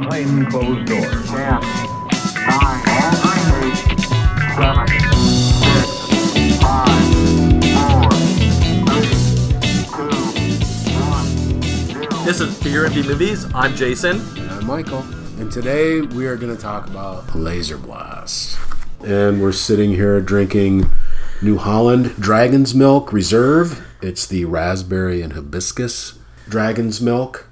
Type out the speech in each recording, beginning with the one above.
behind closed doors. Ten, nine, eight, seven, six, five, four, three, two, one, zero. This is Beer and B Movies. I'm Jason. And I'm Michael. And today we are going to talk about Laserblast. And we're sitting here drinking New Holland Dragon's Milk Reserve. It's the raspberry and hibiscus Dragon's Milk.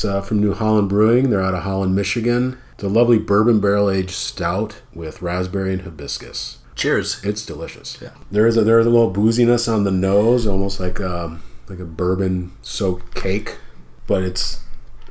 It's uh, from New Holland Brewing. They're out of Holland, Michigan. It's a lovely bourbon barrel aged stout with raspberry and hibiscus. Cheers. It's delicious. Yeah. There is a there is a little booziness on the nose, almost like um like a bourbon soaked cake, but it's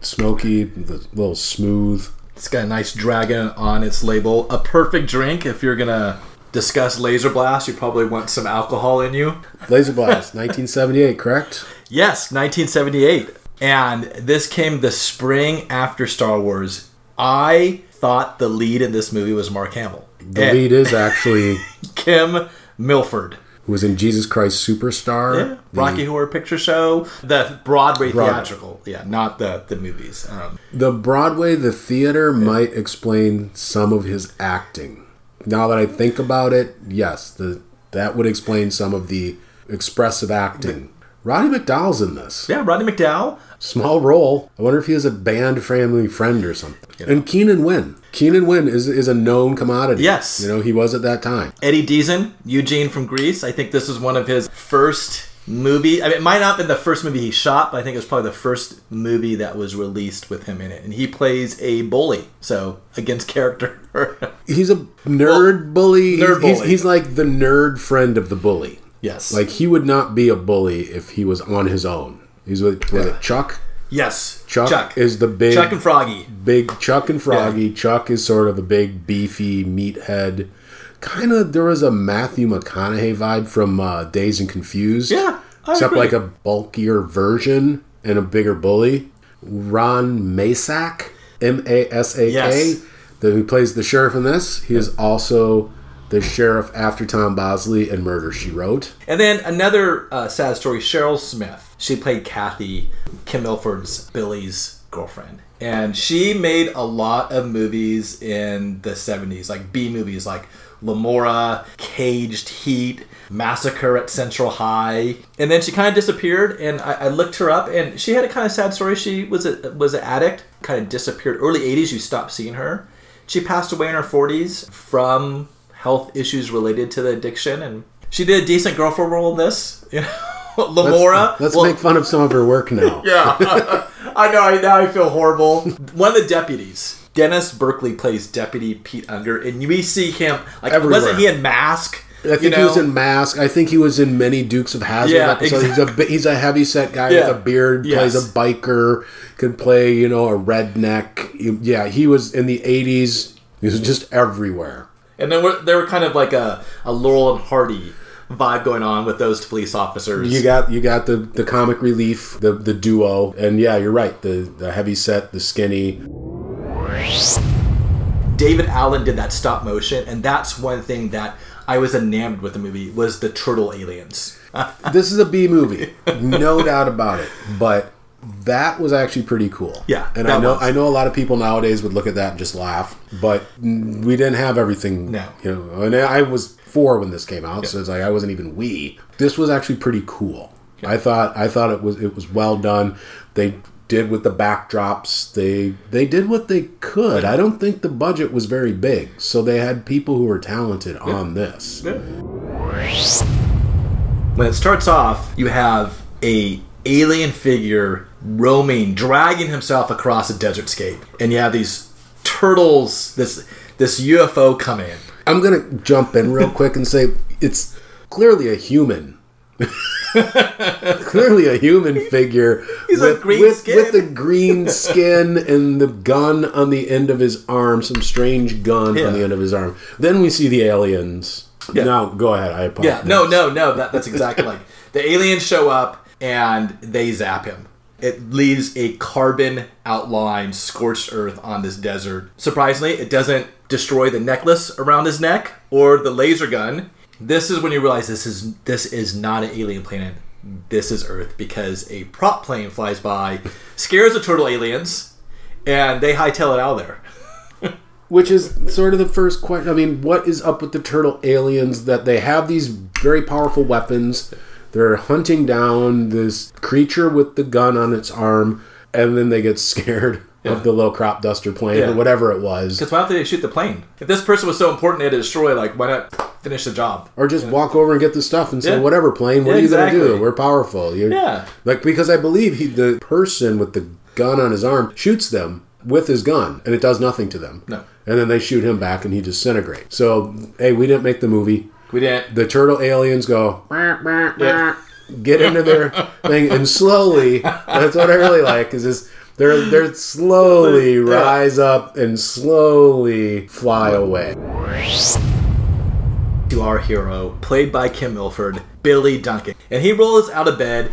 smoky, a little smooth. It's got a nice dragon on its label. A perfect drink if you're gonna discuss laserblast. You probably want some alcohol in you. Laserblast, 1978, correct? Yes, 1978. And this came the spring after Star Wars. I thought the lead in this movie was Mark Hamill. The And lead is actually Kim Milford. who was in Jesus Christ Superstar. Yeah. Rocky Horror Picture Show, the Broadway, Broadway. theatrical, yeah, not the the movies. Um, The Broadway, the theater might explain some of his acting. Now that I think about it, yes, the that would explain some of the expressive acting. Roddy McDowall's in this. yeah, Roddy McDowall, Small role. I wonder if he has a band family friend or something. And Keenan Wynn. Keenan Wynn is, is a known commodity. Yes. You know, he was at that time. Eddie Deezen, Eugene from Grease. I think this is one of his first movie. I mean, it might not have been the first movie he shot, but I think it was probably the first movie that was released with him in it. And he plays a bully, so against character. He's a nerd bully. nerd He's, bully. he's like the nerd friend of the bully. Yes, Like he would not be a bully if he was on his own. He's with was it Chuck? yes, Chuck, Chuck is the big Chuck and Froggy. big Chuck and Froggy. Chuck is sort of a big beefy meathead. Kind of there was a Matthew McConaughey vibe from uh, Dazed and Confused. Yeah, I except agree. like a bulkier version and a bigger bully. Ron Masak, M A S A K, who plays the sheriff in this. He is also the sheriff after Tom Bosley and Murder She Wrote. And then another uh, sad story: Cheryl Smith. She played Kathy, Kim Milford's Billy's girlfriend, and she made a lot of movies in the '70s, like B movies, like Lemora, Caged Heat, Massacre at Central High, and then she kind of disappeared. And I, I looked her up, and she had a kind of sad story. She was a was an addict, kind of disappeared. Early '80s, you stopped seeing her. She passed away in her 40s from health issues related to the addiction, and she did a decent girlfriend role in this. You know, Lemora. Let's well, make fun of some of her work now. yeah, I know. I, now I feel horrible. One of the deputies, Dennis Burkley, plays Deputy Pete Unger, and we see him like Everywhere. wasn't he in Mask? I think he was in Mask. I think he was in many Dukes of Hazzard Yeah, episodes. He's a he's a heavy set guy Yeah. with a beard. Yes. Plays a biker. Could play you know a redneck. Yeah, he was in the '80s. He was just everywhere. And then they were kind of like a, a Laurel and Hardy vibe going on with those police officers. You got you got the the comic relief, the the duo, and yeah, you're right. The the heavy set, the skinny. David Allen did that stop motion, and that's one thing that I was enamored with the movie was the turtle aliens. This is a B movie, no doubt about it. But that was actually pretty cool. Yeah, and I know was. I know a lot of people nowadays would look at that and just laugh. But we didn't have everything. No. you know, and I was four when this came out, so it's like I wasn't even we. This was actually pretty cool. I thought I thought it was it was well done. They did with the backdrops. They they did what they could. I don't think the budget was very big, so they had people who were talented on this. when it starts off, you have a alien figure roaming, dragging himself across a desert scape, and you have these turtles, this this UFO come in. I'm gonna jump in real quick and say it's clearly a human. clearly a human figure He's with, green with, skin. with the green skin and the gun on the end of his arm, some strange gun Yeah. on the end of his arm. Then we see the aliens. Yeah. Now go ahead. I apologize. Yeah, no, no, no. That, that's exactly like the aliens show up and they zap him. It leaves a carbon outline, scorched earth on this desert. Surprisingly, it doesn't destroy the necklace around his neck or the laser gun. This is when you realize this is this is not an alien planet. This is Earth because a prop plane flies by, scares the turtle aliens, and they hightail it out of there. Which is sort of the first question. I mean, what is up with the turtle aliens that they have these very powerful weapons? They're hunting down this creature with the gun on its arm, and then they get scared of the little crop duster plane Yeah. or whatever it was. Because why don't they shoot the plane? If this person was so important they had to destroy, like, why not finish the job? Or just walk over and get the stuff and say, Yeah. whatever, plane, what Yeah, are you going to do? We're powerful. You're, Yeah. Like, because I believe he, the person with the gun on his arm shoots them with his gun, and it does nothing to them. No. And then they shoot him back, and he disintegrates. So, hey, we didn't make the movie. We didn't. The turtle aliens go, Yeah. get into their thing, and slowly, that's what I really like, is this. They're, they're slowly Yeah. rise up and slowly fly away. to our hero, played by Kim Milford, Billy Duncan. And he rolls out of bed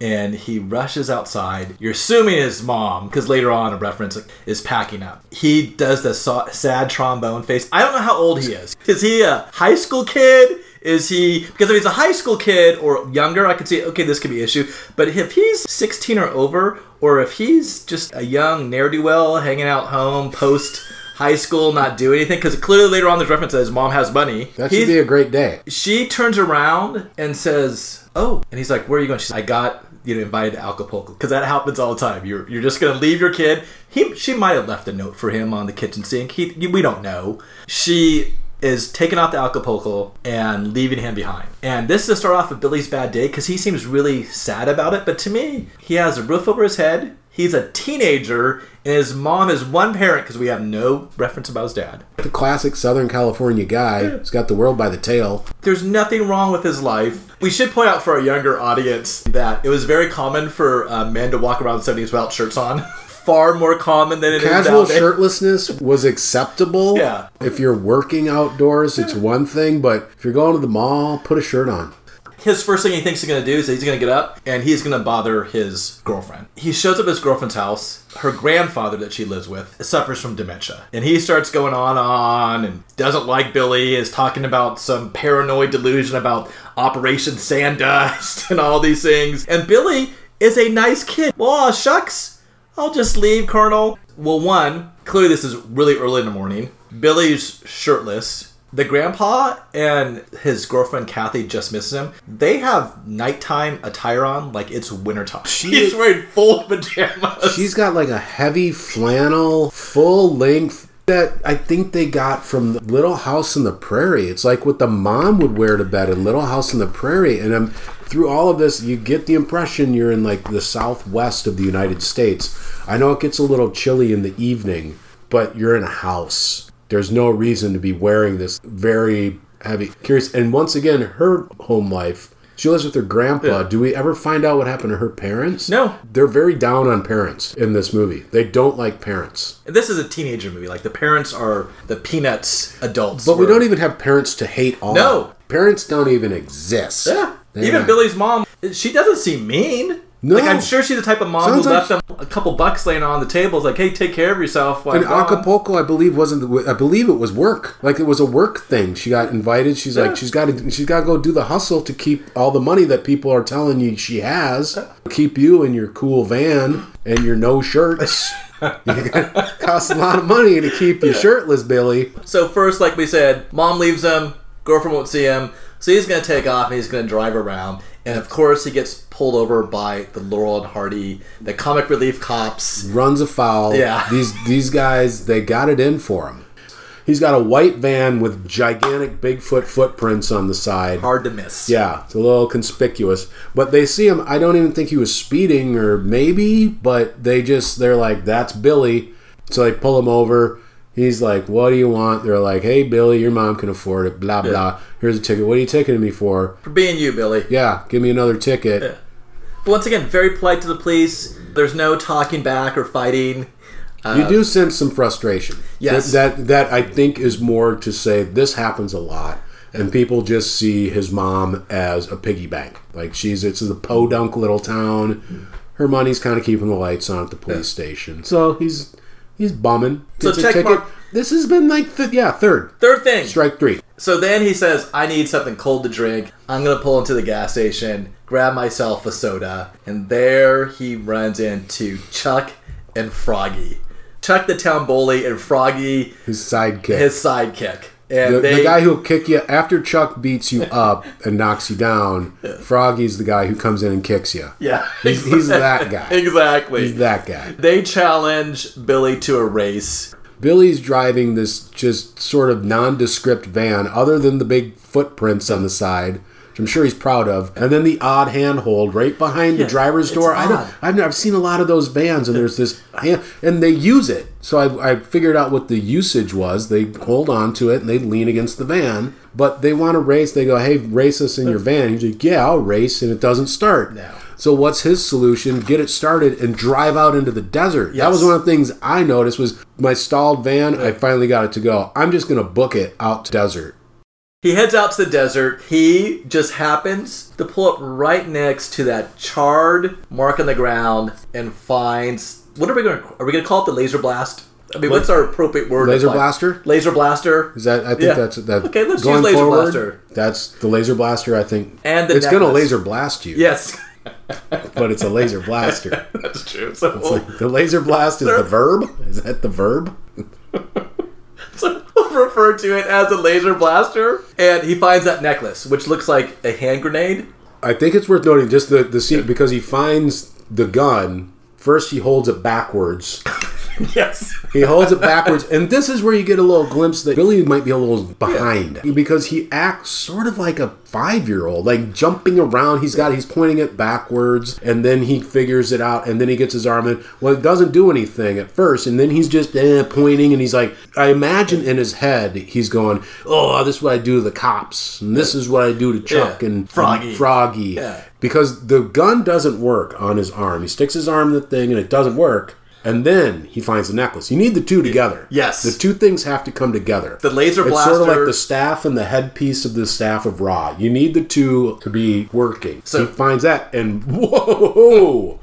and he rushes outside. You're assuming his mom, because later on a reference is packing up. He does the so- sad trombone face. I don't know how old he is. Is he a high school kid? Is he because if he's a high school kid or younger, I could see okay, this could be an issue. But if he's 16 or over, or if he's just a young ne'er do well hanging out home post high school, not do anything, because clearly later on there's reference that his mom has money. That He's- should be a great day. she turns around and says, "Oh," and he's like, "Where are you going?" She's, "I got you know invited to Acapulco because that happens all the time. You're you're just gonna leave your kid. He she might have left a note for him on the kitchen sink. He we don't know. She." Is taking off the Acapulco and leaving him behind. And this is to start off with Billy's bad day because he seems really sad about it. But to me, he has a roof over his head. He's a teenager, and his mom is one parent because we have no reference about his dad. The classic Southern California guy who's got the world by the tail. There's nothing wrong with his life. We should point out for our younger audience that it was very common for uh, men to walk around the 70s without shirts on. Far more common than it is Casual shirtlessness was acceptable. Yeah. If you're working outdoors, it's one thing, but if you're going to the mall, put a shirt on. His first thing he thinks he's to do is he's to get up and he's to bother his girlfriend. He shows up at his girlfriend's house. Her grandfather that she lives with suffers from dementia. And he starts going on and on and doesn't like Billy, is talking about some paranoid delusion about Operation Sandust and all these things. And Billy is a nice kid. Well, shucks. I'll just leave, Colonel. Well, one, clearly this is really early in the morning. Billy's shirtless. The grandpa and his girlfriend Kathy just misses him. They have nighttime attire on like it's wintertime. She's wearing full pajamas. She's got like a heavy flannel, full length that I think they got from the Little House in the Prairie. It's like what the mom would wear to bed in Little House in the Prairie. And um, through all of this, you get the impression you're in like the southwest of the United States. I know it gets a little chilly in the evening, but you're in a house. There's no reason to be wearing this very heavy. Curious. And once again, her home life. She lives with her grandpa. Yeah. Do we ever find out what happened to her parents? No. They're very down on parents in this movie. They don't like parents. this is a teenager movie. Like the parents are the peanuts adults. But we don't even have parents to hate on. No. Parents don't even exist. Yeah. They're Even not- Billy's mom, she doesn't seem mean. No. Like I'm sure she's the type of mom Sounds who like- left them a couple bucks laying on the table. It's like, hey, take care of yourself. while And I'm gone. Acapulco, I believe, wasn't. the- I believe it was work. Like it was a work thing. She got invited. She's Yeah. like, she's got to, she's got to go do the hustle to keep all the money that people are telling you she has. Keep you in your cool van and your no shirts. it costs a lot of money to keep you shirtless, Billy. So first, like we said, mom leaves him, girlfriend won't see him, so he's gonna take off and he's gonna drive around, and of course he gets pulled over by the Laurel and Hardy, the comic relief cops. runs afoul. Yeah. These these guys, they got it in for him. He's got a white van with gigantic Bigfoot footprints on the side. Hard to miss. Yeah, it's a little conspicuous. But they see him. I don't even think he was speeding, or maybe, but they just they're like, "That's Billy." So they pull him over. He's like, "What do you want?" They're like, "Hey, Billy, your mom can afford it." Blah blah. Here's a ticket. What are you ticketing me for? For being you, Billy. Yeah, give me another ticket. Yeah. But once again, very polite to the police. There's no talking back or fighting. You uh, do sense some frustration. Yes. That, that that I think is more to say this happens a lot, and people just see his mom as a piggy bank. Like she's it's a podunk little town. Her money's kind of keeping the lights on at the police station. So he's he's bumming. So check mark- This has been like th- yeah third Third thing. strike three. So then he says, I need something cold to drink. I'm going to pull into the gas station, grab myself a soda, and there he runs into Chuck and Froggy. Chuck the town bully and Froggy His sidekick. his sidekick. And the, they, the guy who'll kick you after Chuck beats you up and knocks you down. Froggy's the guy who comes in and kicks you. yeah, He's, he's that guy. exactly. He's that guy. They challenge Billy to a race. Billy's driving this just sort of nondescript van, other than the big footprints on the side, which I'm sure he's proud of, and then the odd handhold right behind Yeah, the driver's door. I don't, I've, I've seen a lot of those vans, and there's this hand, and they use it. So I, I figured out what the usage was. They hold on to it and they lean against the van, but they want to race. They go, "Hey, race us in your van." He's like, "Yeah, I'll race," and it doesn't start. No. So what's his solution? Get it started and drive out into the desert. That was one of the things I noticed was my stalled van. I finally got it to go. I'm just gonna book it out to desert. He heads out to the desert. He just happens to pull up right next to that charred mark on the ground and finds what are we going? to Are we going to call it the laser blast? I mean, what's our appropriate word? Laser blaster? Laser blaster. Is that? I think Yeah. that's that. Okay, let's use laser forward, blaster. That's the laser blaster. I think, And the it's gonna laser blast you. Yes, but it's a laser blaster. that's true. So, It's like the laser blast is the verb. Is that the verb? so we'll refer to it as a laser blaster. And he finds that necklace, which looks like a hand grenade. I think it's worth noting just the the scene because he finds the gun. First, he holds it backwards. Yes. He holds it backwards, and this is where you get a little glimpse that Billy might be a little behind because he acts sort of like a five-year-old, like jumping around. He's got he's pointing it backwards, and then he figures it out, and then he gets his arm in. Well, it doesn't do anything at first, and then he's just eh, pointing, and he's like, I imagine in his head he's going, "Oh, this is what I do to the cops, and this is what I do to Chuck Yeah. and Froggy. and Froggy." Yeah. because the gun doesn't work on his arm. He sticks his arm in the thing and it doesn't work. And then he finds the necklace. You need the two together. Yes. The two things have to come together. The laser It's sort of like the staff and the headpiece of the staff of Ra. You need the two to be working. So- he finds that and whoa!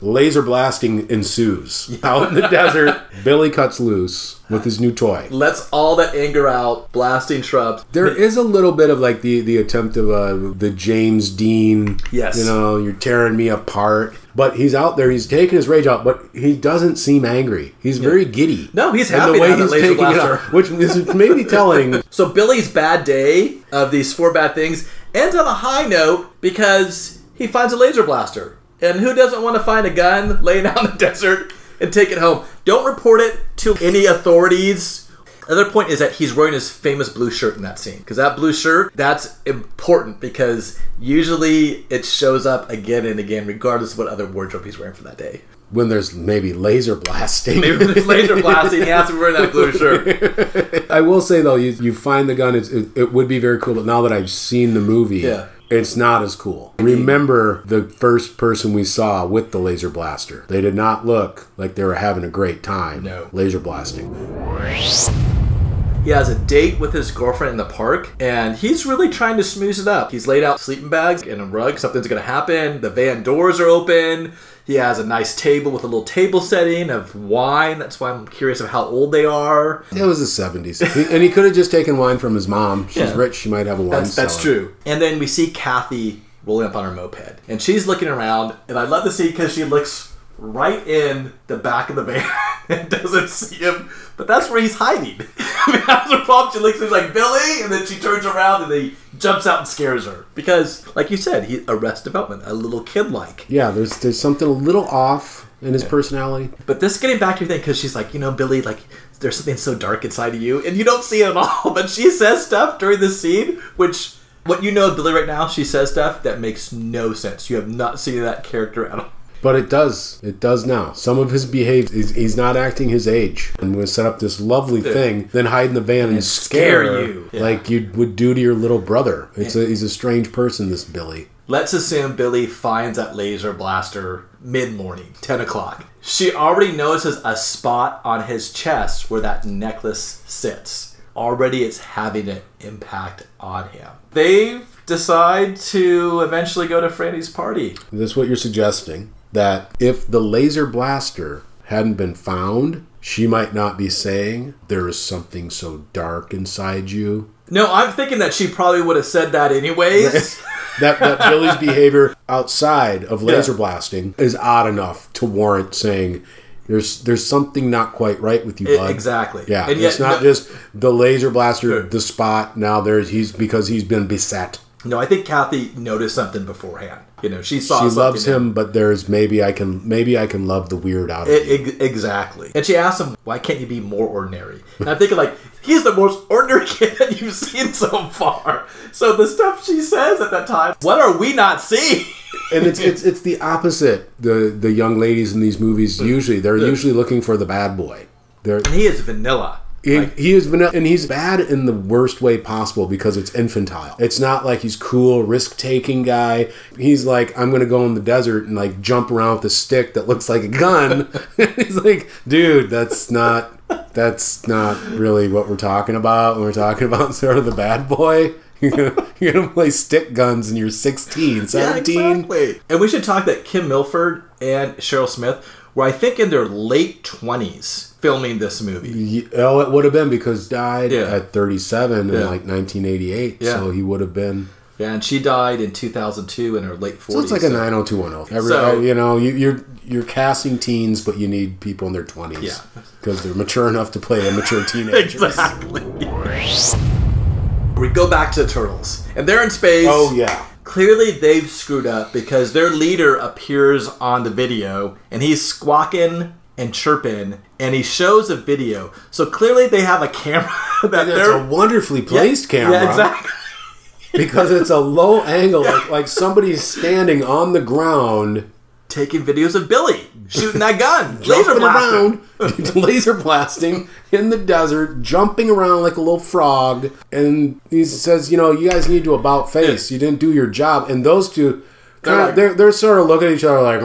Laser blasting ensues. Out in the desert, Billy cuts loose with his new toy. Lets all that anger out, blasting shrubs. There is a little bit of like the the attempt of uh, the James Dean. Yes. You know, you're tearing me apart. But he's out there. He's taking his rage out, but he doesn't seem angry. He's very giddy. No, he's And happy the way he's laser taking it out, which is maybe telling. So Billy's bad day of these four bad things ends on a high note because he finds a laser blaster. And who doesn't want to find a gun laying out in the desert and take it home? Don't report it to any authorities. Another point is that he's wearing his famous blue shirt in that scene. Because that blue shirt, that's important because usually it shows up again and again, regardless of what other wardrobe he's wearing for that day. when there's maybe laser blasting. Maybe when there's laser blasting, he has to wear that blue shirt. I will say though, you, you find the gun. It's, it, it would be very cool, but now that I've seen the movie, Yeah. it's not as cool. Remember the first person we saw with the laser blaster? They did not look like they were having a great time. No. laser blasting. He has a date with his girlfriend in the park, and he's really trying to smooth it up. He's laid out sleeping bags and a rug. Something's going to happen. The van doors are open. He has a nice table with a little table setting of wine. That's why I'm curious of how old they are. It was the seventies, and he could have just taken wine from his mom. She's Yeah. rich; she might have a wine. That's, that's true. And then we see Kathy rolling up on her moped, and she's looking around, and I love to see because she looks right in the back of the van and doesn't see him, but that's where he's hiding. I mean, that's the. She looks, and he's like Billy, and then she turns around and he jumps out and scares her because, like you said, he arrest development, a little kid like. Yeah, there's there's something a little off in his personality. But this getting back to your thing because she's like, you know, Billy, like there's something so dark inside of you, and you don't see it at all. But she says stuff during this scene, which what you know of Billy right now, she says stuff that makes no sense. You have not seen that character at all. But it does. It does now. Some of his behavior, he's, he's not acting his age. And we'll set up this lovely thing, then hide in the van and, scare scare, you. Yeah. like you would do to your little brother. It's a, he's a strange person, this Billy. Let's assume Billy finds that laser blaster mid morning, 10 o'clock. She already notices a spot on his chest where that necklace sits. Already it's having an impact on him. They decide to eventually go to Franny's party. Is this what you're suggesting? That if the laser blaster hadn't been found, she might not be saying there is something so dark inside you. No, I'm thinking that she probably would have said that anyways. That, that Billy's behavior outside of laser Yeah. blasting is odd enough to warrant saying There's there's something not quite right with you, bud. exactly. Yeah, And it's yet- not no- just the laser blaster, Sure. the spot. Now there's he's because he's been beset. No, I think Kathy noticed something beforehand. You know, she saw She loves him, but there's maybe I can maybe I can love the weird out of I- him. ex- exactly. And she asks him, "Why can't you be more ordinary?" And I'm thinking, like, he's the most ordinary kid that you've seen so far. So the stuff she says at that time, what are we not seeing? and it's it's it's the opposite. The the young ladies in these movies usually they're usually looking for the bad boy. They're he is vanilla. He, Like, he is vanilla, and he's bad in the worst way possible because it's infantile. It's not like he's cool, risk taking guy. He's like, I'm gonna go in the desert and like jump around with a stick that looks like a gun. he's like, dude, that's not that's not really what we're talking about when we're talking about sort of the bad boy. You're gonna, you're gonna play stick guns and you're 16, 17. yeah, 17. exactly. And we should talk that Kim Milford and Cheryl Smith were, I think, in their late 20s filming this movie. Ye- Oh, it would have been because died Yeah. at 37 in like 1988. Yeah. So he would have been. Yeah, and she died in 2002 in her late 40s. So it's like a 90210. Every, So- uh, you know, you, you're you're casting teens, but you need people in their 20s. Yeah. Because they're mature enough to play immature teenagers. Exactly. We go back to the turtles, and they're in space. Oh yeah. Clearly, they've screwed up because their leader appears on the video, and he's squawking and chirping, and he shows a video. So clearly, they have a camera that they're a wonderfully placed camera Yeah, exactly. because it's a low angle, like, like somebody's standing on the ground, Taking videos of Billy shooting that gun, laser blaster. around, laser blasting in the desert, jumping around like a little frog. And he says, "You know, you guys need to about face. You didn't do your job." And those two. They're like- they're, they're sort of looking at each other like,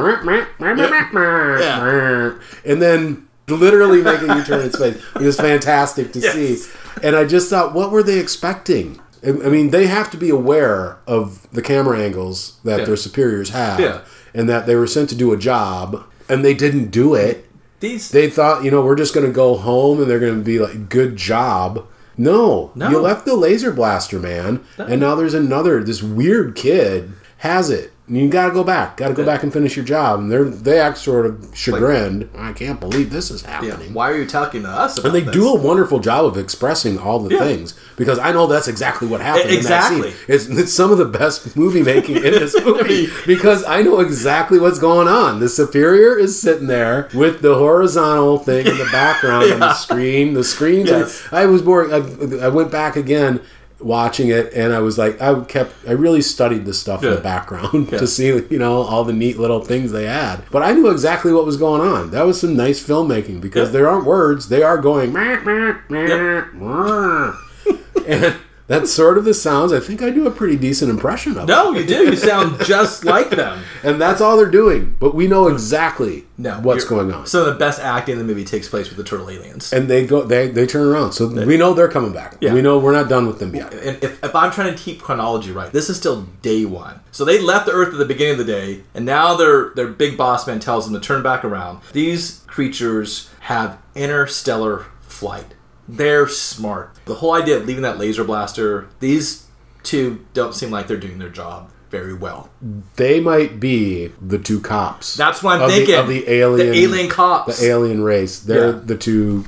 and then literally making you turn in space. It was fantastic to Yes. see. And I just thought, what were they expecting? I I mean, they have to be aware of the camera angles that Yeah. their superiors have, Yeah. And that they were sent to do a job, and they didn't do it. These They thought, you know, we're just going to go home and they're going to be like, good job. No, No. you left the laser blaster, man, and now there's another. This weird kid has it. And you got to go back. Got to go back and finish your job. And they're they act sort of chagrined. I can't believe this is yeah, happening. why are you talking to us And they this? do a wonderful job of expressing all the Yeah. things because I know that's exactly what happened. Exactly. that scene. It's, it's some of the best movie making in this movie because I know exactly what's going on. The superior is sitting there with the horizontal thing in the background on the screen. The screen. Yes. I was bored. I, I went back again watching it and I was like I kept I really studied the stuff in the background Yeah. to see you know all the neat little things they had but I knew exactly what was going on that was some nice filmmaking because Yeah. there aren't words they are going "Meh, meh, meh, meh." and that's sort of the sounds I think I do a pretty decent impression of No, you do. You sound just like them. and that's all they're doing but we know exactly No, what's going on So the best acting in the movie takes place with the turtle aliens. and they go they they turn around so we know they're coming back Yeah. we know we're not done with them yet And if, if I'm trying to keep chronology right, this is still day one. So they left the Earth at the beginning of the day, and now their their big boss man tells them to turn back around. These creatures have interstellar flight. They're smart. The whole idea of leaving that laser blaster, these two don't seem like they're doing their job very well. they might be the two cops. That's what I'm of the- thinking. of the alien, the alien cops. the alien race. They're Yeah. the two,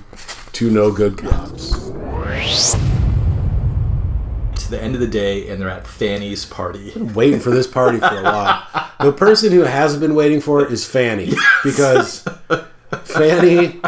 two no good cops. to the end of the day, and they're at Fanny's party. Waiting for this party for a while. The person who hasn't been waiting for it is Fanny because Fanny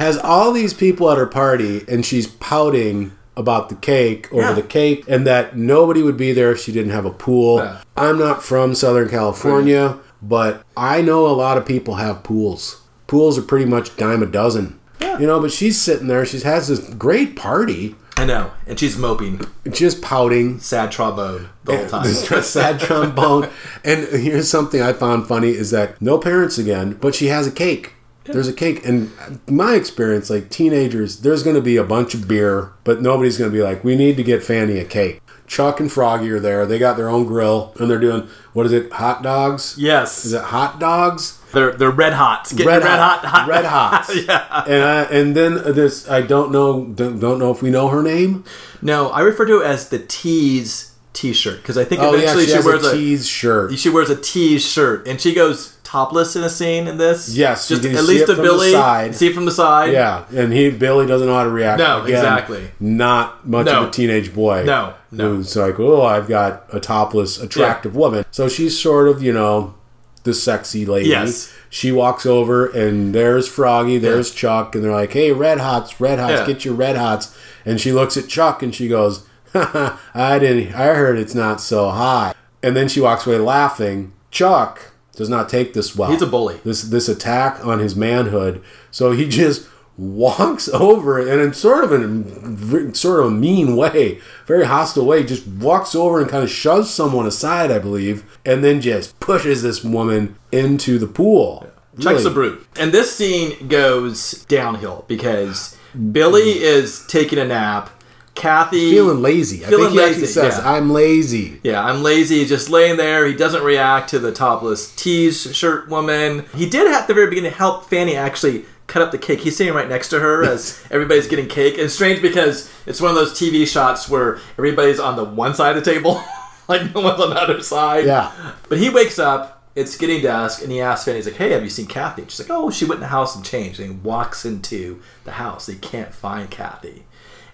has all these people at her party, and she's pouting about the cake over Yeah. the cake, and that nobody would be there if she didn't have a pool. Yeah. I'm not from Southern California, but I know a lot of people have pools. Pools are pretty much dime a dozen. Yeah. You know, but she's sitting there. She has this great party, I know, and she's moping, just pouting. sad trombone the whole time. Sad trombone. And here's something I found funny is that no parents again, but she has a cake. There's a cake, and my experience, like teenagers, there's going to be a bunch of beer, but nobody's going to be like, "We need to get Fanny a cake." Chuck and Froggy are there. They got their own grill, and they're doing what is it? Hot dogs? Yes, Is it hot dogs? they're they're red hots. Get red, red hot, hot, red hots. yeah. And I, and then this, I don't know, don't, don't know if we know her name. No, I refer to it as the tease T-shirt because I think Oh yeah, she, she, wears a a, tease shirt. she wears a tease shirt and she goes topless in a scene in this. Yes, just at least it to from the Billy. side. See from the side. Yeah, and he Billy doesn't know how to react. No, Again, exactly. Not much No. of a teenage boy. No, no. Who's like, oh, I've got a topless, attractive woman. So she's sort of, you know, the sexy lady. Yes. She walks over, and there's Froggy, there's Chuck, and they're like, hey, Red Hots, Red Hots, Yeah. get your Red Hots. And she looks at Chuck, and she goes, I didn't. I heard it's not so high. And then she walks away laughing. Chuck does not take this well. He's a bully. This this attack on his manhood. So he just walks over and in sort of a sort of a mean way, very hostile way, just walks over and kind of shoves someone aside, I believe, and then just pushes this woman into the pool. Chuck's Really- a brute. And this scene goes downhill because Billy is taking a nap. Kathy feeling lazy. I think he actually lazy, says, yeah. "I'm lazy." Yeah, I'm lazy. He's just laying there. He doesn't react to the topless tees shirt woman. He did at the very beginning help Fanny actually cut up the cake. He's sitting right next to her as everybody's getting cake. And it's strange because it's one of those TV shots where everybody's on the one side of the table, like no one's on the other side. Yeah. But he wakes up. It's getting dusk, and he asks Fanny, he's like, "Hey, have you seen Kathy?" She's like, "Oh, she went in the house and changed." And he walks into the house. He can't find Kathy,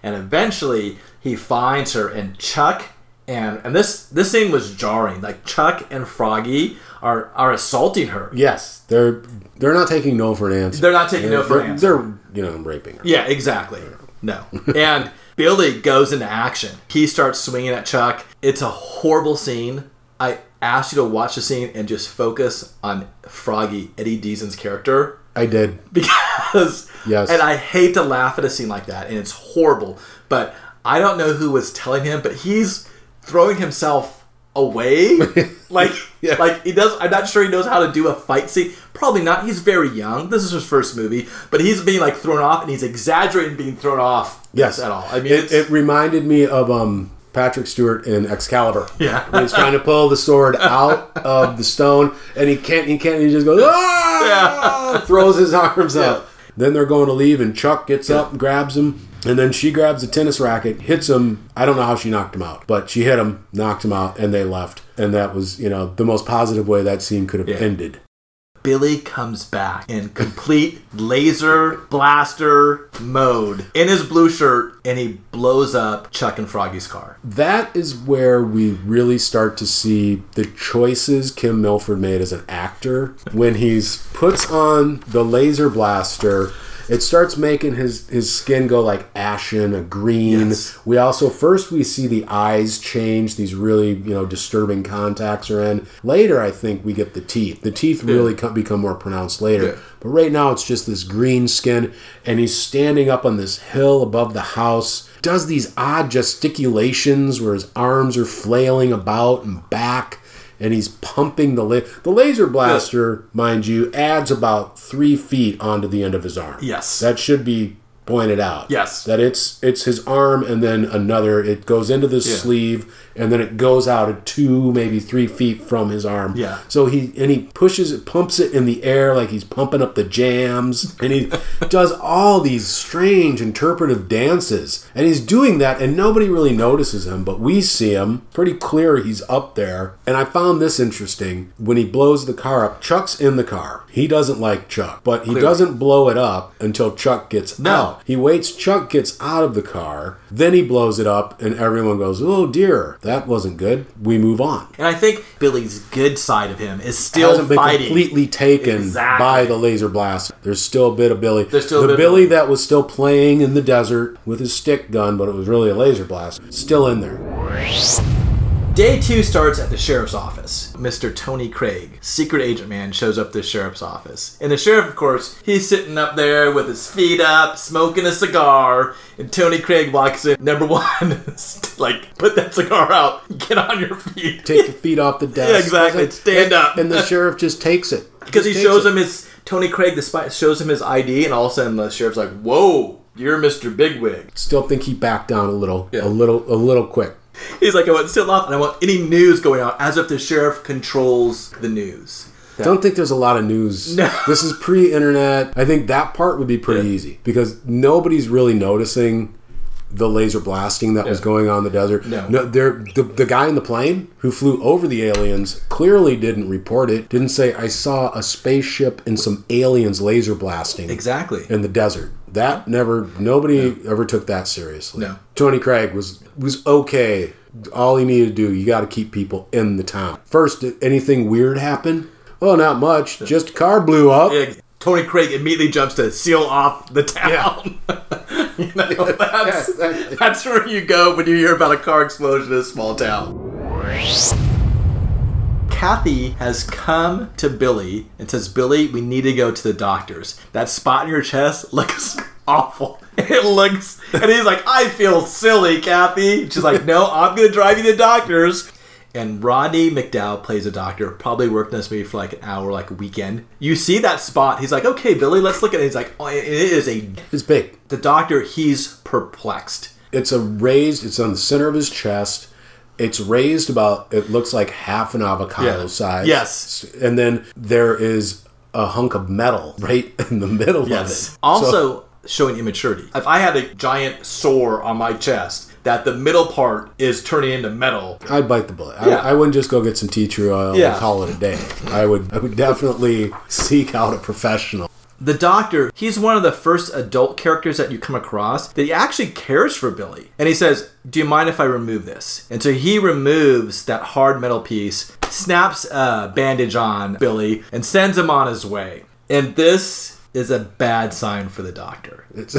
and eventually he finds her. And Chuck and and this this scene was jarring. Like Chuck and Froggy are are assaulting her. Yes, they're they're not taking no for an answer. They're not taking no for an they're, answer. They're you know raping her. Yeah, exactly. No. And Billy goes into action. He starts swinging at Chuck. It's a horrible scene. I asked you to watch the scene and just focus on Froggy, Eddie Deezen's character. I did. Because, Yes. and I hate to laugh at a scene like that, and it's horrible. But I don't know who was telling him, but he's throwing himself away. like, Yeah. like he does. I'm not sure he knows how to do a fight scene. Probably not. He's very young. This is his first movie, but he's being like thrown off, and he's exaggerating being thrown off. Yes, at all. I mean, it, it reminded me of um, Patrick Stewart in Excalibur. Yeah. when he's trying to pull the sword out of the stone, and he can't. He can't. He just goes ah! throws his arms up. Then they're going to leave, and Chuck gets up and grabs him. And then she grabs a tennis racket, hits him. I don't know how she knocked him out, but she hit him, knocked him out, and they left. And that was, you know, the most positive way that scene could have ended. Billy comes back in complete laser blaster mode in his blue shirt, and he blows up Chuck and Froggy's car. that is where we really start to see the choices Kim Milford made as an actor when he's puts on the laser blaster. It starts making his his skin go like ashen, a green. Yes. We also first we see the eyes change; these really you know disturbing contacts are in. Later, I think we get the teeth. The teeth really co- become more pronounced later. Yeah. But right now, it's just this green skin, and he's standing up on this hill above the house. Does these odd gesticulations where his arms are flailing about and back, and he's pumping the la- the laser blaster, mind you, adds about three feet onto the end of his arm. Yes. that should be pointed out. Yes. that it's it's his arm, and then another. It goes into the sleeve, and then it goes out at two, maybe three feet from his arm. Yeah. So he and he pushes it, pumps it in the air like he's pumping up the jams, and he does all these strange interpretive dances, and he's doing that, and nobody really notices him, but we see him pretty clear. He's up there, and I found this interesting when he blows the car up. Chuck's in the car. He doesn't like Chuck, but he Clearly. doesn't blow it up until Chuck gets No. out. He waits. Chuck gets out of the car, then he blows it up, and everyone goes, "Oh dear, that wasn't good." We move on And I think Billy's good side of him is still hasn't been fighting. completely taken Exactly. by the laser blast. There's still a bit of Billy. There's still a the bit of Billy Billy. that was still playing in the desert with his stick gun, but it was really a laser blast. Still in there. Day two starts at the sheriff's office. Mr. Tony Craig, secret agent man, shows up to the sheriff's office. And the sheriff, of course, he's sitting up there with his feet up, smoking a cigar. And Tony Craig walks in. Number one, like, put that cigar out. Get on your feet. Take your feet off the desk. Yeah, exactly. Stand and, up. And the sheriff just takes it Because he Just shows takes him his Tony Craig. The spy shows him his ID, and all of a sudden the sheriff's like, "Whoa, you're Mr. Bigwig." Still think he backed down a little, Yeah. a little, a little quick. He's like, "I want still off, and I want any news going on, as if the sheriff controls the news." I don't think there's a lot of news. No. This is pre-internet. I think that part would be pretty Yeah. easy because nobody's really noticing the laser blasting that was going on in the desert. No. they're, the the guy in the plane who flew over the aliens clearly didn't report it. Didn't say I saw a spaceship and some aliens laser blasting Exactly. in the desert. That never nobody ever took that seriously. No. Tony Craig was was okay. All he needed to do, you got to keep people in the town. First, did anything weird happen? Oh, not much. Just car blew up. Yeah, Tony Craig immediately jumps to seal off the town. you know, that's, Yeah, that's where you go when you hear about a car explosion in a small town. Kathy has come to Billy and says, Billy, we need to go to the doctors. That spot in your chest looks awful. It looks, and he's like, I feel silly, Kathy. She's like, No, I'm going to drive you to the doctors. And Rodney McDowall plays a doctor, probably worked in this movie for like an hour, like a weekend. You see that spot. He's like, okay, Billy, let's look at it. He's like, oh, it is a. It's big. The doctor, he's perplexed. It's a raised. It's on the center of his chest. It's raised about. It looks like half an avocado Yeah. size. Yes. And then there is a hunk of metal right in the middle Yes. of it. Also So- showing immaturity. If I had a giant sore on my chest, that the middle part is turning into metal. I'd bite the bullet. Yeah. I, I wouldn't just go get some tea tree oil Yeah. and call it a day. I would. I would definitely seek out a professional. The doctor, he's one of the first adult characters that you come across that he actually cares for Billy. And he says, Do you mind if I remove this? And so he removes that hard metal piece, snaps a bandage on Billy, and sends him on his way. And this is a bad sign for the doctor. It's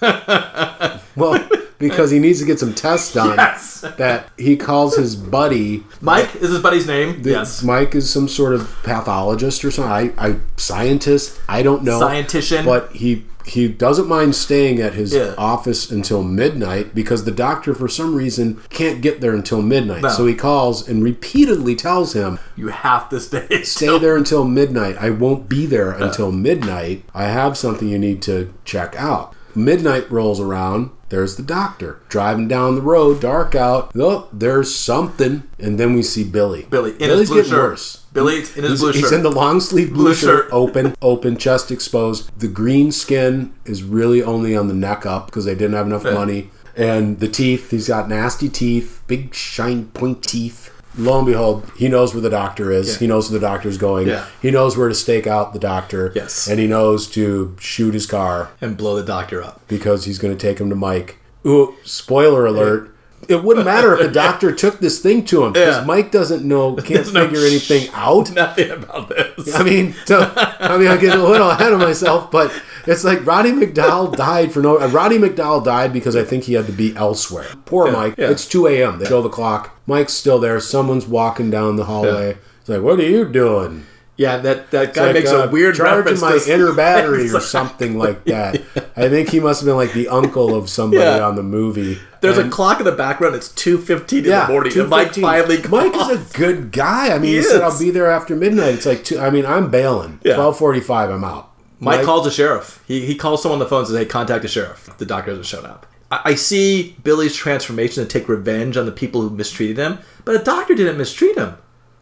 well because he needs to get some tests done. Yes. That he calls his buddy. Mike is his buddy's name. yes. Mike is some sort of pathologist or something. I, I scientist. I don't know. Scientician. But he he doesn't mind staying at his Yeah. office until midnight because the doctor for some reason can't get there until midnight. No. So he calls and repeatedly tells him, You have to stay. "Stay there until midnight. I won't be there until midnight. I have something you need to check out." Midnight rolls around. There's the doctor driving down the road, dark out. Oh, there's something, and then we see Billy. Billy in Billy's his blue getting shirt. worse. Billy's in his He's, blue he's shirt. He's in the long sleeve blue, Blue shirt, shirt. open, open, chest exposed. The green skin is really only on the neck up because they didn't have enough Yeah. money. And the teeth, he's got nasty teeth, big shine point teeth. Lo and behold, he knows where the doctor is. Yeah. He knows where the doctor's going. Yeah. He knows where to stake out the doctor. Yes. And he knows to shoot his car and blow the doctor up. because he's going to take him to Mike. Ooh, spoiler alert. It wouldn't matter if the doctor took this thing to him because Yeah. Mike doesn't know, can't Doesn't know figure anything out. Nothing about this. I mean, to, I mean, I get a little ahead of myself, but it's like Roddy McDowall died for no. Uh, Roddy McDowall died because I think he had to be elsewhere. Poor Mike. yeah. It's two a.m. They show the clock. Mike's still there. Someone's walking down the hallway. It's like, what are you doing? Yeah, that, that guy Like, makes uh, a weird charging reference. my to- inner battery or something like that. I think he must have been like the uncle of somebody Yeah. on the movie. There's a clock in the background. It's two fifteen in yeah, the morning. And Mike 2:15. finally. Mike is a good guy. I mean, he, He said. I'll be there after midnight. It's like two, I mean, I'm bailing. Yeah. Twelve forty-five. I'm out. Mike calls the sheriff. He, he calls someone on the phone and says, "Hey, contact the sheriff. The doctor hasn't shown up." I, I see Billy's transformation to take revenge on the people who mistreated him, but the doctor didn't mistreat him.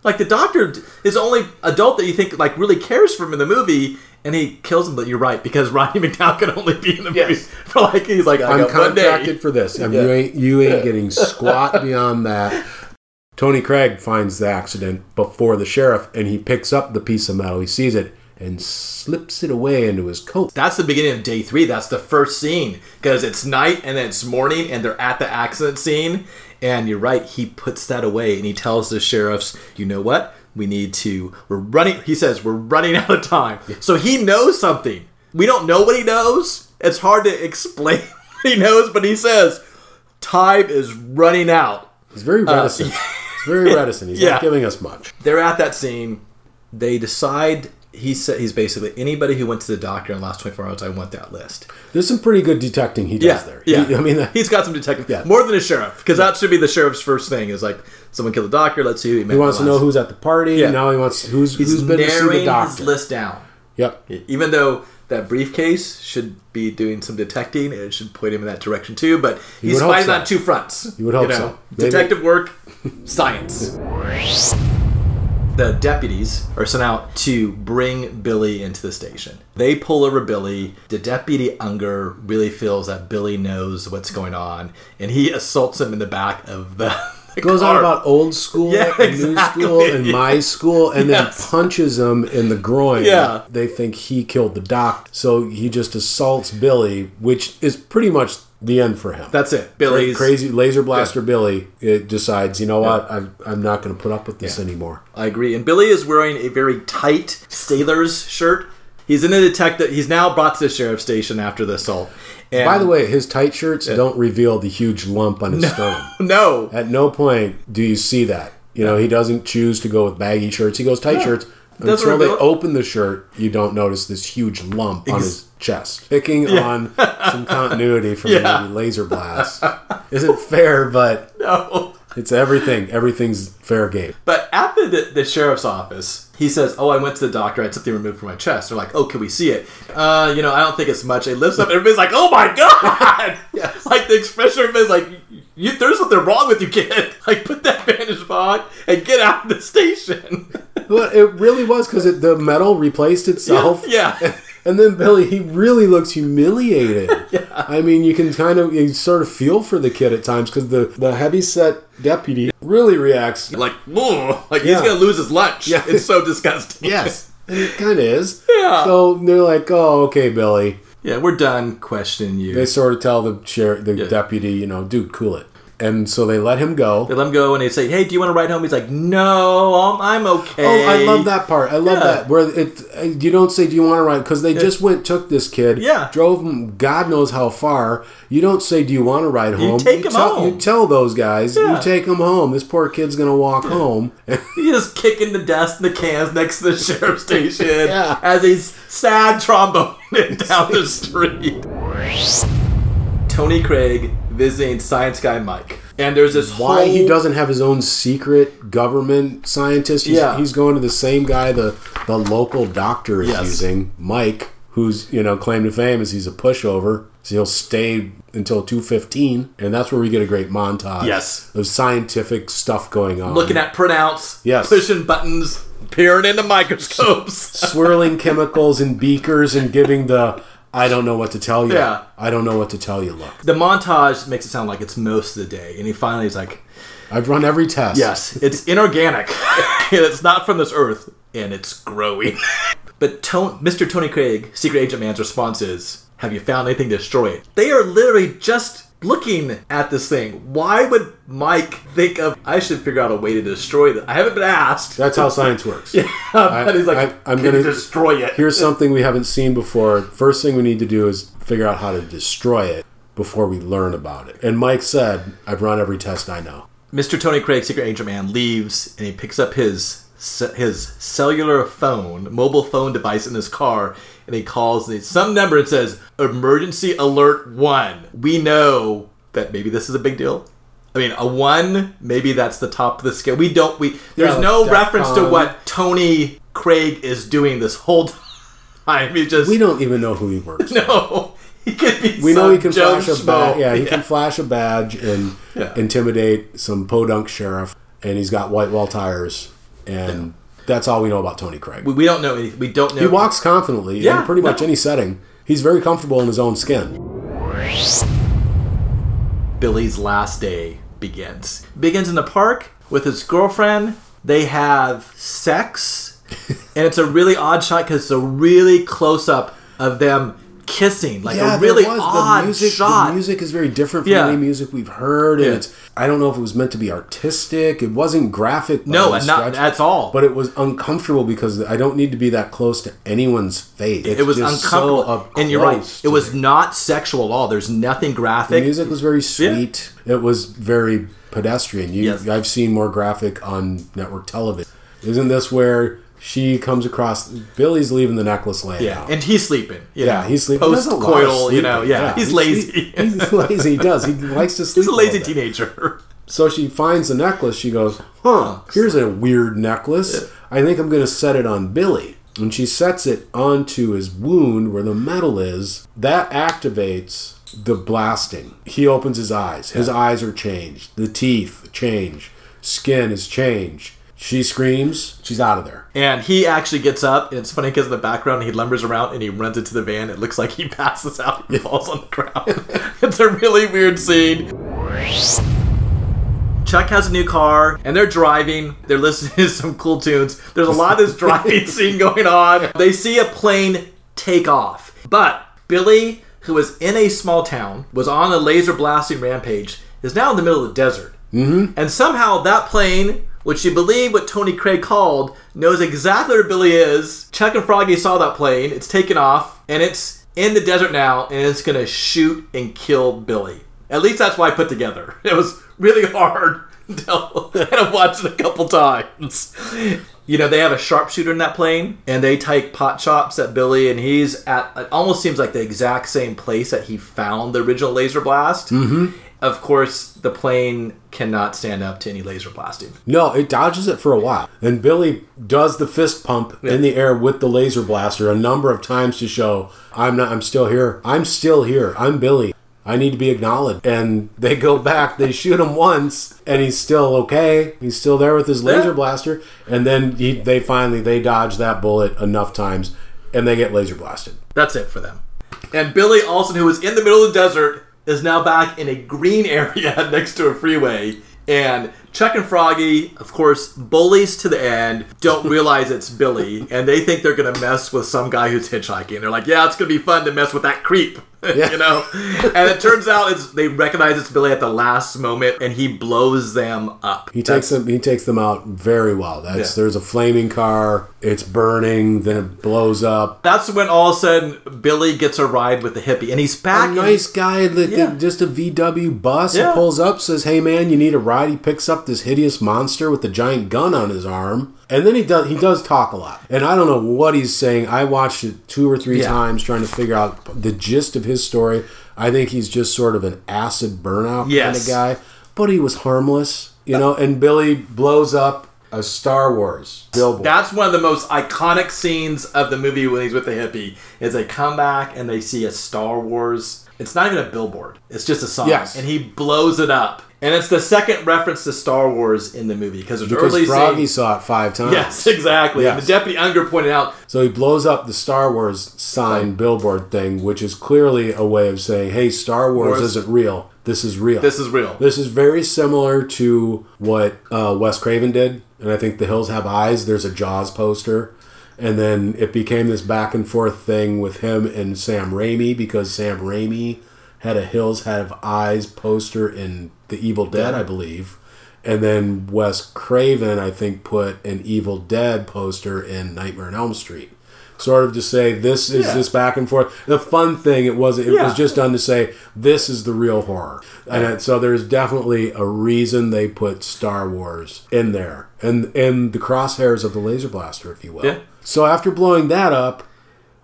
Like the doctor is the only adult that you think like really cares for him in the movie, and he kills him. But you're right because Rodney McDowall can only be in the movie Yes. for like he's like I I'm got one day. contracted for this. I mean, You ain't you ain't getting squat beyond that. Tony Craig finds the accident before the sheriff, and he picks up the piece of metal. He sees it and slips it away into his coat. That's the beginning of day three. That's the first scene because it's night and then it's morning and they're at the accident scene. And you're right, he puts that away and he tells the sheriffs, you know what? We need to, we're running, he says, we're running out of time. So he knows something. We don't know what he knows. It's hard to explain what he knows, but he says, time is running out. He's very reticent. He's very reticent. He's Uh, Yeah. not giving us much. They're at that scene. They decide, he said, he's basically, anybody who went to the doctor in the last 24 hours, I want that list. There's some pretty good detecting he does Yeah, there. yeah. He- I mean, uh, he's got some detecting. Yeah. more than a sheriff, because that should be the sheriff's first thing. Is like someone killed the doctor. Let's see who he met. he wants to know who's at the party. Yeah. Now he wants who's He's who's been to see the doctor. his list down. Yep. Even though that briefcase should be doing some detecting, it should point him in that direction too. But he's fighting so. on two fronts. You would hope so. Maybe- Detective work, science. The deputies are sent out to bring Billy into the station. They pull over Billy. The deputy Unger really feels that Billy knows what's going on, and he assaults him in the back of the. the Goes car. on about old school, Yeah, and new school, and my school, and Yes. then punches him in the groin. Yeah. They think he killed the doc, so he just assaults Billy, which is pretty much the end for him. That's it. Billy's crazy laser blaster Billy it decides, you know what, I'm, I'm not going to put up with this Yeah. anymore. I agree. And Billy is wearing a very tight sailor's shirt. He's in a detective. He's now brought to the sheriff's station after the assault. And By the way, his tight shirts don't reveal the huge lump on his sternum. no, At no point do you see that. You know, he doesn't choose to go with baggy shirts. He goes tight shirts. Until they open the shirt, you don't notice this huge lump on his chest. Picking on some continuity from Yeah. the movie Laserblast isn't fair, but no. it's everything. Everything's fair game. But at the, the, sheriff's office, he says, "Oh, I went to the doctor. I had something removed from my chest." They're like, "Oh, can we see it?" Uh, you know, I don't think it's much. It lifts up. Everybody's like, "Oh my god!" Yes. Like the expression, of everybody's like, you, "There's something wrong with you, kid. Like, put that bandage on and get out of the station." Well, it really was because the metal replaced itself. yeah. And then Billy, he really looks humiliated. yeah. I mean, you can kind of, you sort of feel for the kid at times because the, the heavy set deputy really reacts. like, like Yeah. he's gonna lose his lunch. Yeah. It's so disgusting. Yes. And it kind of is. Yeah. So they're like, oh, okay, Billy. Yeah, we're done questioning you. They sort of tell the chair, the Yeah. deputy, you know, dude, cool it. And so they let him go. They let him go and they say, "Hey, do you want to ride home?" He's like, "No, I'm, I'm okay." Oh, I love that part. I love Yeah. that where it uh, you don't say, "Do you want to ride?" Because they just went took this kid, Yeah. drove him God knows how far. You don't say, "Do you want to ride home?" You take him tell, home. You tell those guys, Yeah. you take him home. This poor kid's gonna walk home. He's just kicking the dust in the cans next to the sheriff's station Yeah. as he's sad tromboning down the street. Tony Craig visiting Science Guy Mike, and there's this Why he doesn't have his own secret government scientist? He's, Yeah. he's going to the same guy the the local doctor is Yes. using, Mike, who's you know claim to fame is he's a pushover. So he'll stay until two fifteen, and that's where we get a great montage. Yes. of scientific stuff going on. looking at printouts, Yes. pushing buttons, peering into microscopes. swirling chemicals in beakers and giving the I don't know what to tell you. Yeah. I don't know what to tell you. Look, the montage makes it sound like it's most of the day, and he finally is like, I've run every test. Yes, it's inorganic. and it's not from this earth, and it's growing. but Mr. Tony Craig, Secret Agent Man's response is, "Have you found anything to destroy it?" They are literally just looking at this thing. Why would Mike think of? I should figure out a way to destroy this. I haven't been asked. That's how science works. but he's like, I- I'm gonna- destroy it?" Here's something we haven't seen before. First thing we need to do is figure out how to destroy it before we learn about it. And Mike said, I've run every test I know. Mr. Tony Craig, Secret Agent Man, leaves and he picks up his his cellular phone, mobile phone device in his car, and he calls the, some number and says, "Emergency alert one." We know that maybe this is a big deal. I mean, a one, maybe that's the top of the scale. We don't. We there's Yeah, no like reference to what Tony Craig is doing this whole time. He just We don't even know who he works. no. He could be. We know he can Joe flash a badge. Yeah, he can flash a badge and Yeah. intimidate some podunk sheriff. And he's got white wall tires. And that's all we know about Tony Craig. We, we don't know. anything. We don't know. He walks confidently Yeah, in pretty much no. any setting. He's very comfortable in his own skin. Billy's last day begins. Begins in the park with his girlfriend. They have sex, and it's a really odd shot because it's a really close up of them kissing, like a really was. odd the music, shot. The music is very different from Yeah. any music we've heard, and Yeah. it's. I don't know if it was meant to be artistic. It wasn't graphic. no, and not at all. But it was uncomfortable because I don't need to be that close to anyone's face. It's it was uncomfortable, so and you're right. It was me. not sexual at all. There's nothing graphic. The music was very sweet. It was very pedestrian. You, Yes. I've seen more graphic on network television. Isn't this where she comes across? Billy's leaving the necklace laying yeah, out. and he's sleeping. Yeah, know, he's sleeping. He does a lot Post-coital, you know. sleeping. Yeah, he's lazy. He, he's lazy. He does. He likes to sleep. he's a lazy teenager. So she finds the necklace. She goes, "Huh, here's a weird necklace. I think I'm going to set it on Billy." And she sets it onto his wound where the metal is. That activates the blasting. He opens his eyes. His eyes are changed. The teeth change. Skin is changed. She screams. She's out of there. And he actually gets up, and it's funny because in the background he lumbers around and he runs into the van. It looks like he passes out and falls on the ground. it's a really weird scene. Chuck has a new car and they're driving. They're listening to some cool tunes. There's a lot of this driving scene going on. They see a plane take off. But Billy, who was in a small town, was on a laser blasting rampage, is now in the middle of the desert. Mm-hmm. And somehow that plane, which you believe what Tony Craig called, knows exactly where Billy is. Chuck and Froggy saw that plane. It's taken off and it's in the desert now and it's to shoot and kill Billy. At least that's why I put together. It was really hard I had to watch it a couple times. You know, they have a sharpshooter in that plane, and they take pot shots at Billy, and he's at it almost seems like the exact same place that he found the original laser blast. Mm-hmm. Of course, the plane cannot stand up to any laser blasting. No, it dodges it for a while. And Billy does the fist pump in the air with the laser blaster a number of times to show I'm not I'm still here. I'm still here. I'm Billy. I need to be acknowledged. And they go back, they shoot him once, and he's still okay. He's still there with his laser Yeah. blaster. And then he, they finally they dodge that bullet enough times and they get laser blasted. That's it for them. And Billy Olsen, who was in the middle of the desert, is now back in a green area next to a freeway. And Chuck and Froggy, of course, bullies to the end, don't realize it's Billy, and they think they're gonna mess with some guy who's hitchhiking. They're like, "Yeah, it's gonna be fun to mess with that creep," Yeah. you know. And it turns out it's they recognize it's Billy at the last moment, and he blows them up. He takes them. He takes them out very well. That's Yeah. there's a flaming car. It's burning. Then it blows up. That's when all of a sudden Billy gets a ride with the hippie, and he's back. A nice guy, that Yeah. just a VW bus. Yeah. He pulls up, says, "Hey man, you need a ride." He picks up this hideous monster with the giant gun on his arm, and then he does. He does talk a lot, and I don't know what he's saying. I watched it two or three Yeah. times trying to figure out the gist of his story. I think he's just sort of an acid burnout kind of guy, but he was harmless, you know. And Billy blows up a Star Wars billboard. That's one of the most iconic scenes of the movie when he's with the hippie. Is they come back and they see a Star Wars. It's not even a billboard. It's just a sign, Yes. and he blows it up. And it's the second reference to Star Wars in the movie because there's because early Froggy scene- saw it five times. Yes, exactly. And the deputy Unger pointed out, So he blows up the Star Wars sign oh. billboard thing, which is clearly a way of saying, "Hey, Star Wars Wars- isn't real. This is real. "This is real." This is very similar to what uh, Wes Craven did, and I think The Hills Have Eyes. There's a Jaws poster, and then it became this back and forth thing with him and Sam Raimi because Sam Raimi had a Hills Have Eyes poster in The Evil Dead, I believe. And then Wes Craven, I think, put an Evil Dead poster in Nightmare on Elm Street. Sort of to say this is Yeah. this back and forth. The fun thing it was it Yeah. was just done to say this is the real horror, and so there's definitely a reason they put Star Wars in there, and in the crosshairs of the laser blaster, if you will. Yeah. So after blowing that up,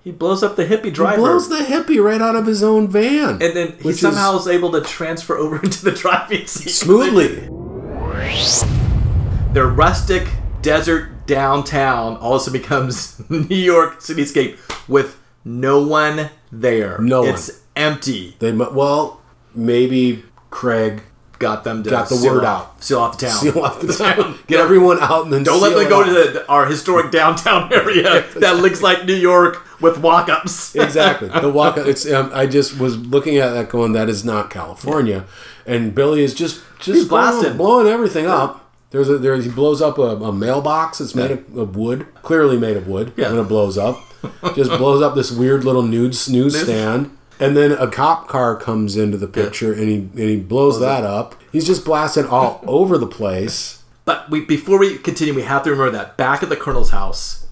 he blows up the hippie driver. he blows the hippie right out of his own van, and then he which is somehow is able to transfer over into the driving seat smoothly. their rustic desert downtown also becomes New York cityscape with no one there. No one. it's empty. They mu- well maybe Craig Got them to Got the seal word off- out. seal off the town. seal off the town, get everyone out, and then Don't let seal them it go off. to the, our historic downtown area that looks like New York with walk-ups. exactly. The walk. It's. Um, I just was looking at that, going, "That is not California," and Billy is just just blasting. blowing everything up. There's a there. He blows up a, a mailbox. It's made of, of wood, clearly made of wood. Yeah. When it blows up, just blows up this weird little news newsstand. And then a cop car comes into the picture, and he and he blows that up. He's just blasting all over the place. But we, before we continue, we have to remember that back at the colonel's house,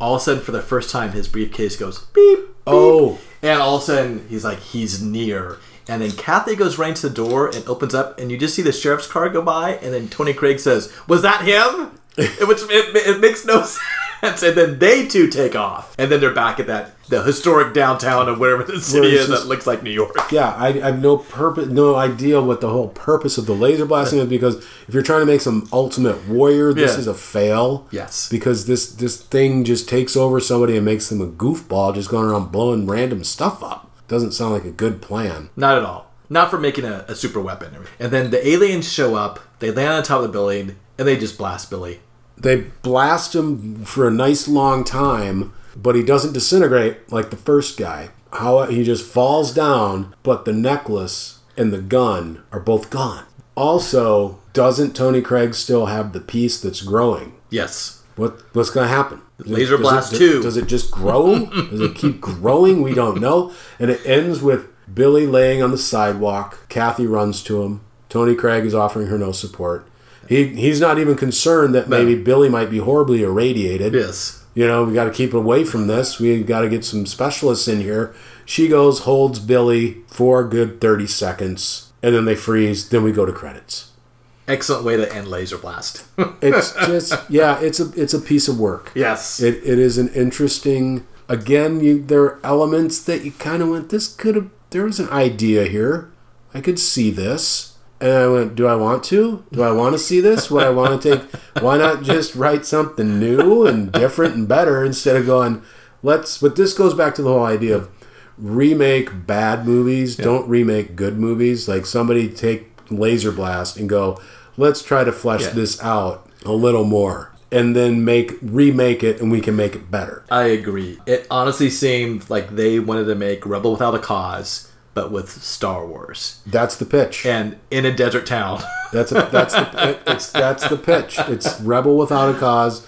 all of a sudden, for the first time, his briefcase goes beep. beep. Oh, And all of a sudden, he's like, he's near. And then Kathy goes right to the door and opens up, and you just see the sheriff's car go by. And then Tony Craig says, "Was that him?" It- Which it, it makes no sense. And then they two take off, and then they're back at that the historic downtown of wherever the city is just- that looks like New York. Yeah, I, I have no purpose, no idea what the whole purpose of the laser blasting is. Because if you're trying to make some ultimate warrior, this Yeah. is a fail. Yes. because this this thing just takes over somebody and makes them a goofball, just going around blowing random stuff up. Doesn't sound like a good plan. Not at all. Not for making a, a super weapon. And then the aliens show up. They land on top of the building, and they just blast Billy. they blast him for a nice long time, but he doesn't disintegrate like the first guy. How he just falls down, but the necklace and the gun are both gone. Also, doesn't Tony Craig still have the piece that's growing? Yes. What what's going to happen? Laser Does Blast does- 2. Does it just grow? does it keep growing? We don't know. And it ends with Billy laying on the sidewalk. Kathy runs to him. Tony Craig is offering her no support. He he's not even concerned that maybe Billy might be horribly irradiated. Yes. You know, we got to keep away from this. We got to get some specialists in here. She goes, holds Billy for a good 30 seconds, and then they freeze. Then we go to credits. Excellent way to end Laserblast. It's just, yeah, it's a it's a piece of work. yes. It, it is an interesting. Again, you there are elements that you kind of went. This could have. There was an idea here. I could see this, and I went. Do I want to? Do I want to see this? Would I want to take? Why not just write something new and different and better instead of going? Let's. But this goes back to the whole idea of remake bad movies. Don't remake good movies. Like somebody take Laserblast and go. Let's try to flesh Yeah. this out a little more and then make remake it and we can make it better. I agree. It honestly seemed like they wanted to make Rebel Without a Cause, but with Star Wars That's the pitch. and in a desert town. That's a, that's the it- it's that's the pitch. It's Rebel Without a Cause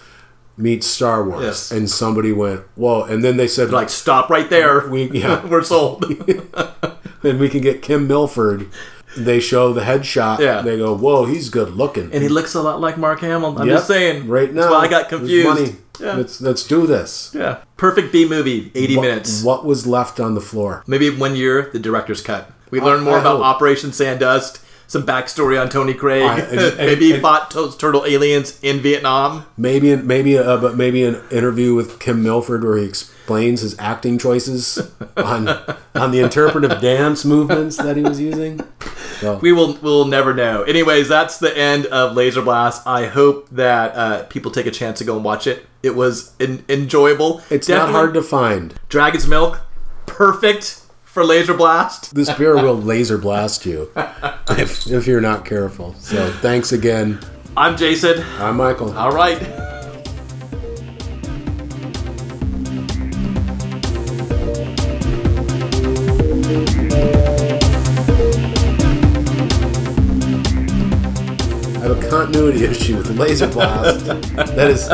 meets Star Wars, Yes. and somebody went whoa, and then they said like, stop right there. We- yeah. We're sold. then we can get Kim Milford. They show the headshot. Yeah. They go whoa, he's good looking. and he looks a lot like Mark Hamill. I'm Yep. just saying. right now. That's why I got confused. money. Yeah. Let's let's do this. yeah. Perfect B movie, 80 What- minutes. What was left on the floor? Maybe one year, the director's cut. We learn more I about hope. Operation Sandust, some backstory on Tony Craig. I- and- and- maybe he and- fought turtle aliens in Vietnam. Maybe maybe uh, but maybe an interview with Kim Milford where he explains his acting choices on on the interpretive dance movements that he was using. So, We will we'll never know. Anyways, that's the end of Laserblast. I hope that uh, people take a chance to go and watch it. It was en- enjoyable. it's not hard to find. Dragon's Milk, perfect for Laserblast. This beer will laser blast you if, if you're not careful. So thanks again. I'm Jason. I'm Michael. All right. Continuity issue with Laserblast that is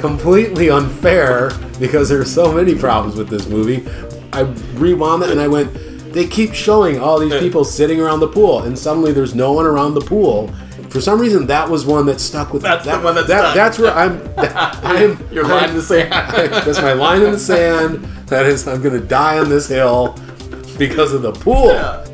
completely unfair because there are so many problems with this movie. I rewound it and I went, they keep showing all these people sitting around the pool, and suddenly there's no one around the pool. For some reason, that was one that stuck with That's the that, one that that. That's where I'm. I'm You're I'm- lying in the sand. That's my line in the sand. That is, I'm going to die on this hill because of the pool. Yeah.